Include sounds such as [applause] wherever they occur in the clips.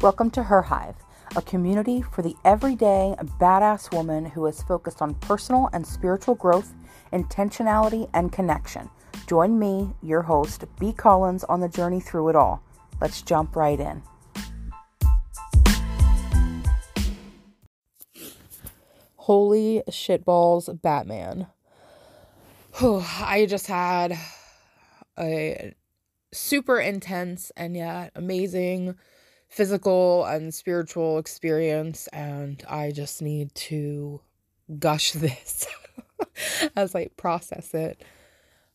Welcome to Her Hive, a community for the everyday badass woman who is focused on personal and spiritual growth, intentionality, and connection. Join me, your host, B. Collins, on the journey through it all. Let's jump right in. Holy shitballs, Batman. I just had a super intense and yet amazing physical and spiritual experience, and I just need to gush [laughs] this as I process it.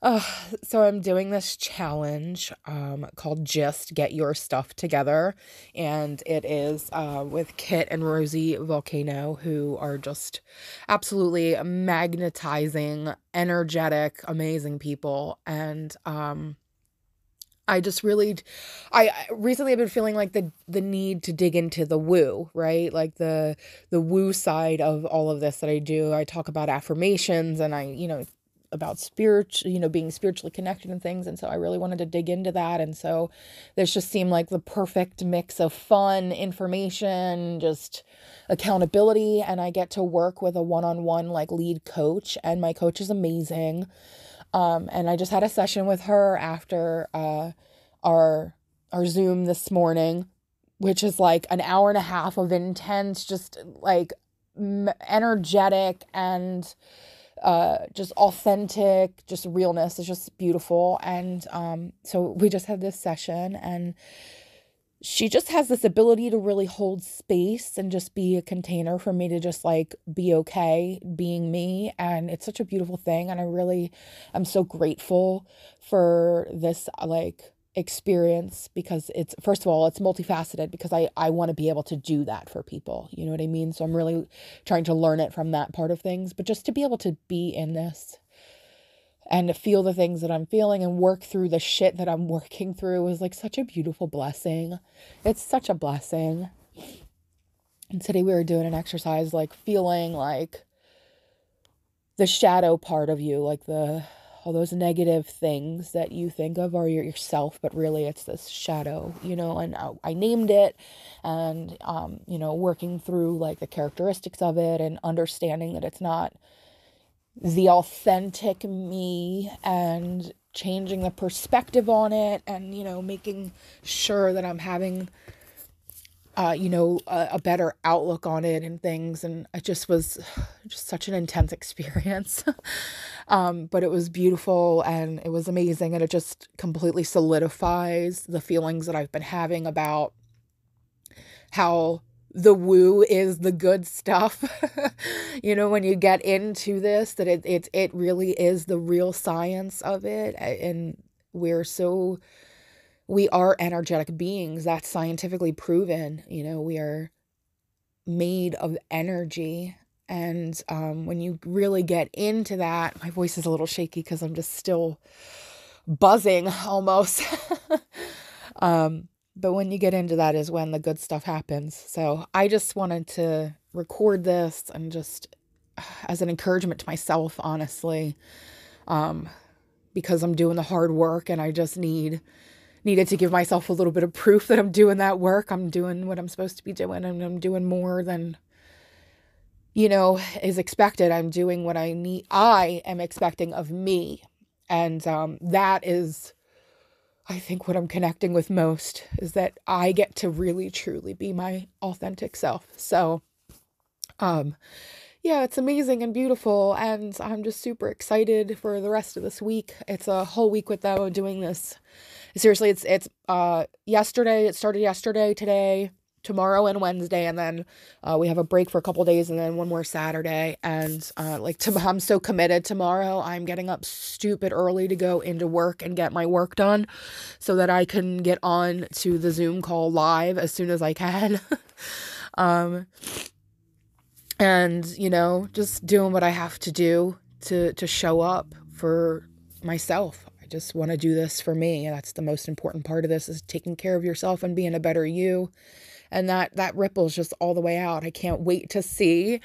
Uh, so I'm doing this challenge um, called Just Get Your Stuff Together, and it is uh, with Kit and Rosie Volcano, who are just absolutely magnetizing, energetic, amazing people, and um, I just really I recently have been feeling like the the need to dig into the woo, right? Like the the woo side of all of this that I do. I talk about affirmations and I, you know, about spirit, you know, being spiritually connected and things. And so I really wanted to dig into that. And so this just seemed like the perfect mix of fun, information, just accountability. And I get to work with a one on one like lead coach. And my coach is amazing. Um, and I just had a session with her after uh, our our Zoom this morning, which is like an hour and a half of intense, just like energetic and uh, just authentic, just realness. It's just beautiful. And um, so we just had this session, and she just has this ability to really hold space and just be a container for me to just like be okay being me and it's such a beautiful thing and i really i'm so grateful for this uh, like experience because it's first of all it's multifaceted because i i want to be able to do that for people you know what i mean? So i'm really trying to learn it from that part of things but just to be able to be in this and feel the things that I'm feeling and work through the shit that I'm working through is like such a beautiful blessing. It's such a blessing. And today we were doing an exercise like feeling like the shadow part of you, like the all those negative things that you think of are your yourself, but really it's this shadow, you know. And I, I named it, and um, you know, working through like the characteristics of it and understanding that it's not the authentic me and changing the perspective on it and you know making sure that i'm having uh, you know a, a, better outlook on it and things. And it just was [sighs] just such an intense [laughs] experience. [laughs] Um, but it was beautiful and it was amazing. And it just completely solidifies the feelings that i've been having about how the woo is the good stuff. [laughs] you know, when you get into this, that it, it it really is the real science of it. And we're so we are energetic beings. That's scientifically proven. You know, we are made of energy. And um, when you really get into that, my voice is a little shaky because I'm just still buzzing [laughs] almost. [laughs] um, but when you get into that is when the good stuff happens. So I just wanted to record this and just as an encouragement to myself, honestly, um, because I'm doing the hard work and I just need needed to give myself a little bit of proof that I'm doing that work. I'm doing what I'm supposed to be doing and I'm doing more than you know is expected. I'm doing what I need I am expecting of me. And um, that is I think what I'm connecting with most is that I get to really truly be my authentic self. So, um, yeah, it's amazing and beautiful, and I'm just super excited for the rest of this week. It's a whole week with them doing this. Seriously, it's it's uh yesterday. It started yesterday. Today, tomorrow and Wednesday, and then uh, we have a break for a couple days, and then one more Saturday. And uh, like to, I'm so committed. Tomorrow, I'm getting up stupid early to go into work and get my work done, so that I can get on to the Zoom call live as soon as I can. [laughs] um, and you know, just doing what I have to do to to show up for myself. I just want to do this for me. That's the most important part of this is taking care of yourself and being a better you and that that ripples just all the way out. I can't wait to see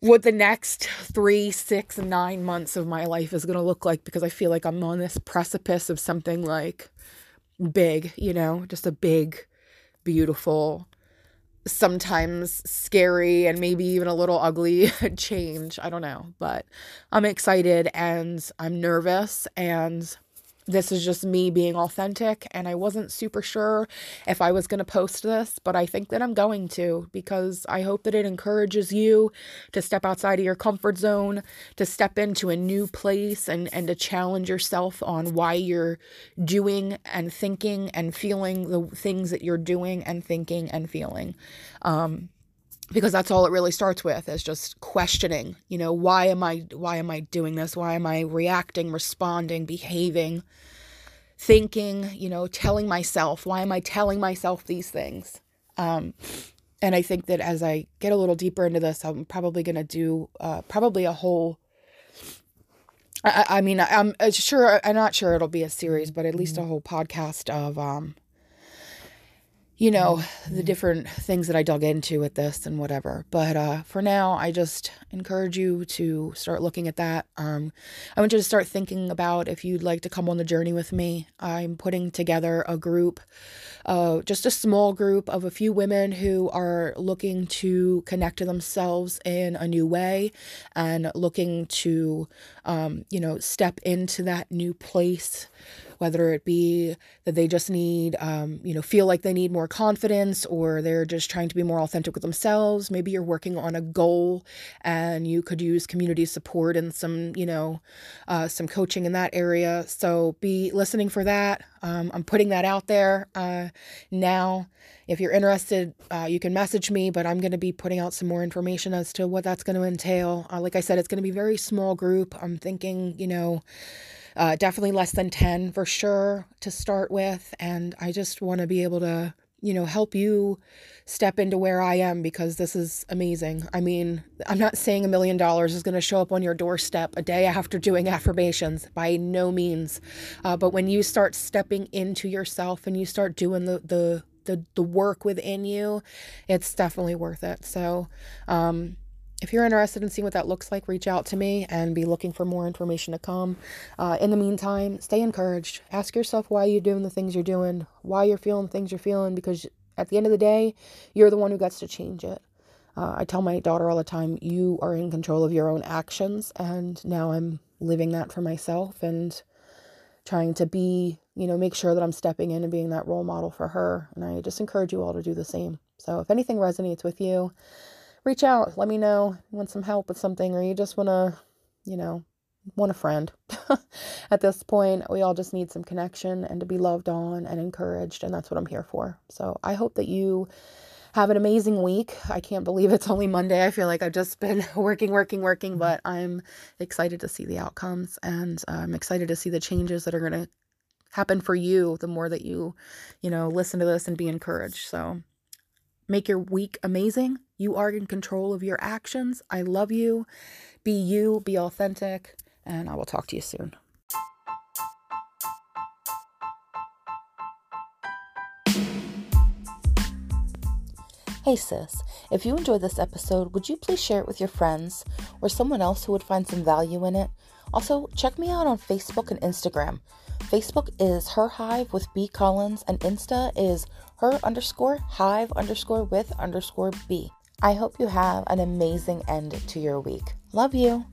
what the next three, six, nine months of my life is going to look like because I feel like I'm on this precipice of something like big, you know, just a big, beautiful, sometimes scary, and maybe even a little ugly [laughs] change. I don't know, but I'm excited and I'm nervous and this is just me being authentic and I wasn't super sure if I was going to post this, but I think that I'm going to because I hope that it encourages you to step outside of your comfort zone, to step into a new place and and to challenge yourself on why you're doing and thinking and feeling the things that you're doing and thinking and feeling. Um because that's all it really starts with is just questioning you know why am i why am i doing this? Why am i reacting responding behaving thinking you know telling myself why am i telling myself these things? Um, and i think that as i get a little deeper into this i'm probably going to do uh, probably a whole I, I mean i'm uh, sure i'm not sure it'll be a series but at least a whole podcast of um, you know, the mm-hmm. different things that I dug into with this and whatever. But uh, for now, I just encourage you to start looking at that. Um, I want you to start thinking about if you'd like to come on the journey with me. I'm putting together a group, uh, just a small group of a few women who are looking to connect to themselves in a new way and looking to, um, you know, step into that new place whether it be that they just need, um, you know, feel like they need more confidence or they're just trying to be more authentic with themselves. Maybe you're working on a goal and you could use community support and some, you know, uh, some coaching in that area. So be listening for that. Um, I'm putting that out there uh, now. If you're interested, uh, you can message me, but I'm going to be putting out some more information as to what that's going to entail. Uh, like I said, it's going to be very small group. I'm thinking, you know, uh, definitely less than 10 for sure to start with. And I just want to be able to, you know, help you step into where I am because this is amazing. I mean, I'm not saying a million dollars is going to show up on your doorstep a day after doing affirmations, by no means. Uh, but when you start stepping into yourself and you start doing the, the, the, the work within you, it's definitely worth it. So, um, if you're interested in seeing what that looks like, reach out to me and be looking for more information to come. Uh, in the meantime, stay encouraged. Ask yourself why you're doing the things you're doing, why you're feeling things you're feeling, because at the end of the day, you're the one who gets to change it. Uh, I tell my daughter all the time, you are in control of your own actions. And now I'm living that for myself and trying to be, you know, make sure that I'm stepping in and being that role model for her. And I just encourage you all to do the same. So if anything resonates with you, reach out. Let me know you want some help with something or you just want to, you know, want a friend. [laughs] At this point, we all just need some connection and to be loved on and encouraged. And that's what I'm here for. So I hope that you have an amazing week. I can't believe it's only Monday. I feel like I've just been [laughs] working, working, working, but mm-hmm. I'm excited to see the outcomes and uh, I'm excited to see the changes that are going to happen for you the more that you, you know, listen to this and be encouraged. So make your week amazing you are in control of your actions. I love you. Be you, be authentic, and I will talk to you soon. Hey sis, if you enjoyed this episode, would you please share it with your friends or someone else who would find some value in it? Also, check me out on Facebook and Instagram. Facebook is her hive with B Collins, and Insta is her underscore hive underscore with underscore B. I hope you have an amazing end to your week. Love you.